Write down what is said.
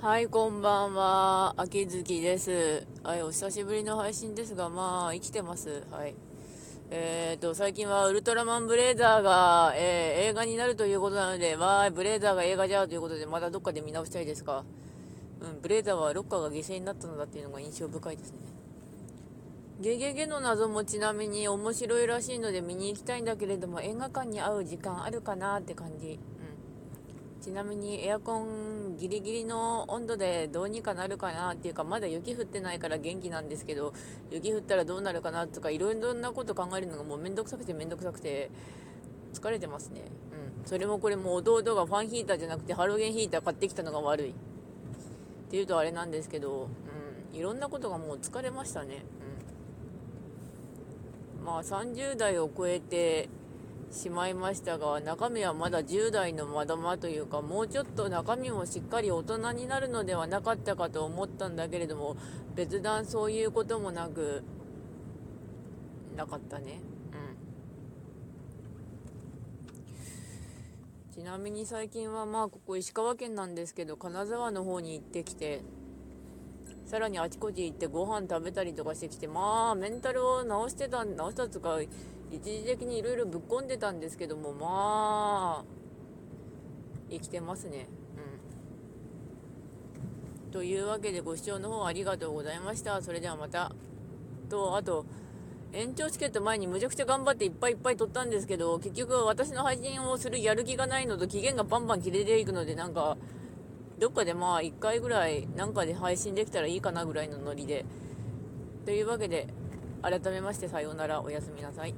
はい、こんばんは。秋月です。はい、お久しぶりの配信ですが、まあ、生きてます。はい。えーと、最近はウルトラマンブレーザーが、えー映画になるということなので、わーい、ブレーザーが映画じゃということで、まだどっかで見直したいですか。うん、ブレーザーはロッカーが犠牲になったのだっていうのが印象深いですね。ゲゲゲの謎もちなみに面白いらしいので見に行きたいんだけれども、映画館に会う時間あるかなって感じ。ちなみにエアコンギリギリの温度でどうにかなるかなっていうかまだ雪降ってないから元気なんですけど雪降ったらどうなるかなとかいろいろなこと考えるのがもうめんどくさくてめんどくさくて疲れてますね。うん。それもこれも弟がファンヒーターじゃなくてハロゲンヒーター買ってきたのが悪い。っていうとあれなんですけどうん。いろんなことがもう疲れましたね。うん。まあ30代を超えてしまいましたが中身はまだ10代のまだまというかもうちょっと中身もしっかり大人になるのではなかったかと思ったんだけれども別段そういうこともなくなかったねうん。ちなみに最近はまあここ石川県なんですけど金沢の方に行ってきてさらにあちこち行ってご飯食べたりとかしてきてまあメンタルを直してた直したとか一時的にいろいろぶっ込んでたんですけどもまあ生きてますね。うん。というわけでご視聴の方ありがとうございました。それではまたとあと延長チケット前にむちゃくちゃ頑張っていっぱいいっぱい取ったんですけど結局私の配信をするやる気がないのと期限がバンバン切れていくのでなんかどっかでまあ1回ぐらいなんかで配信できたらいいかなぐらいのノリで。というわけで改めましてさようならおやすみなさい。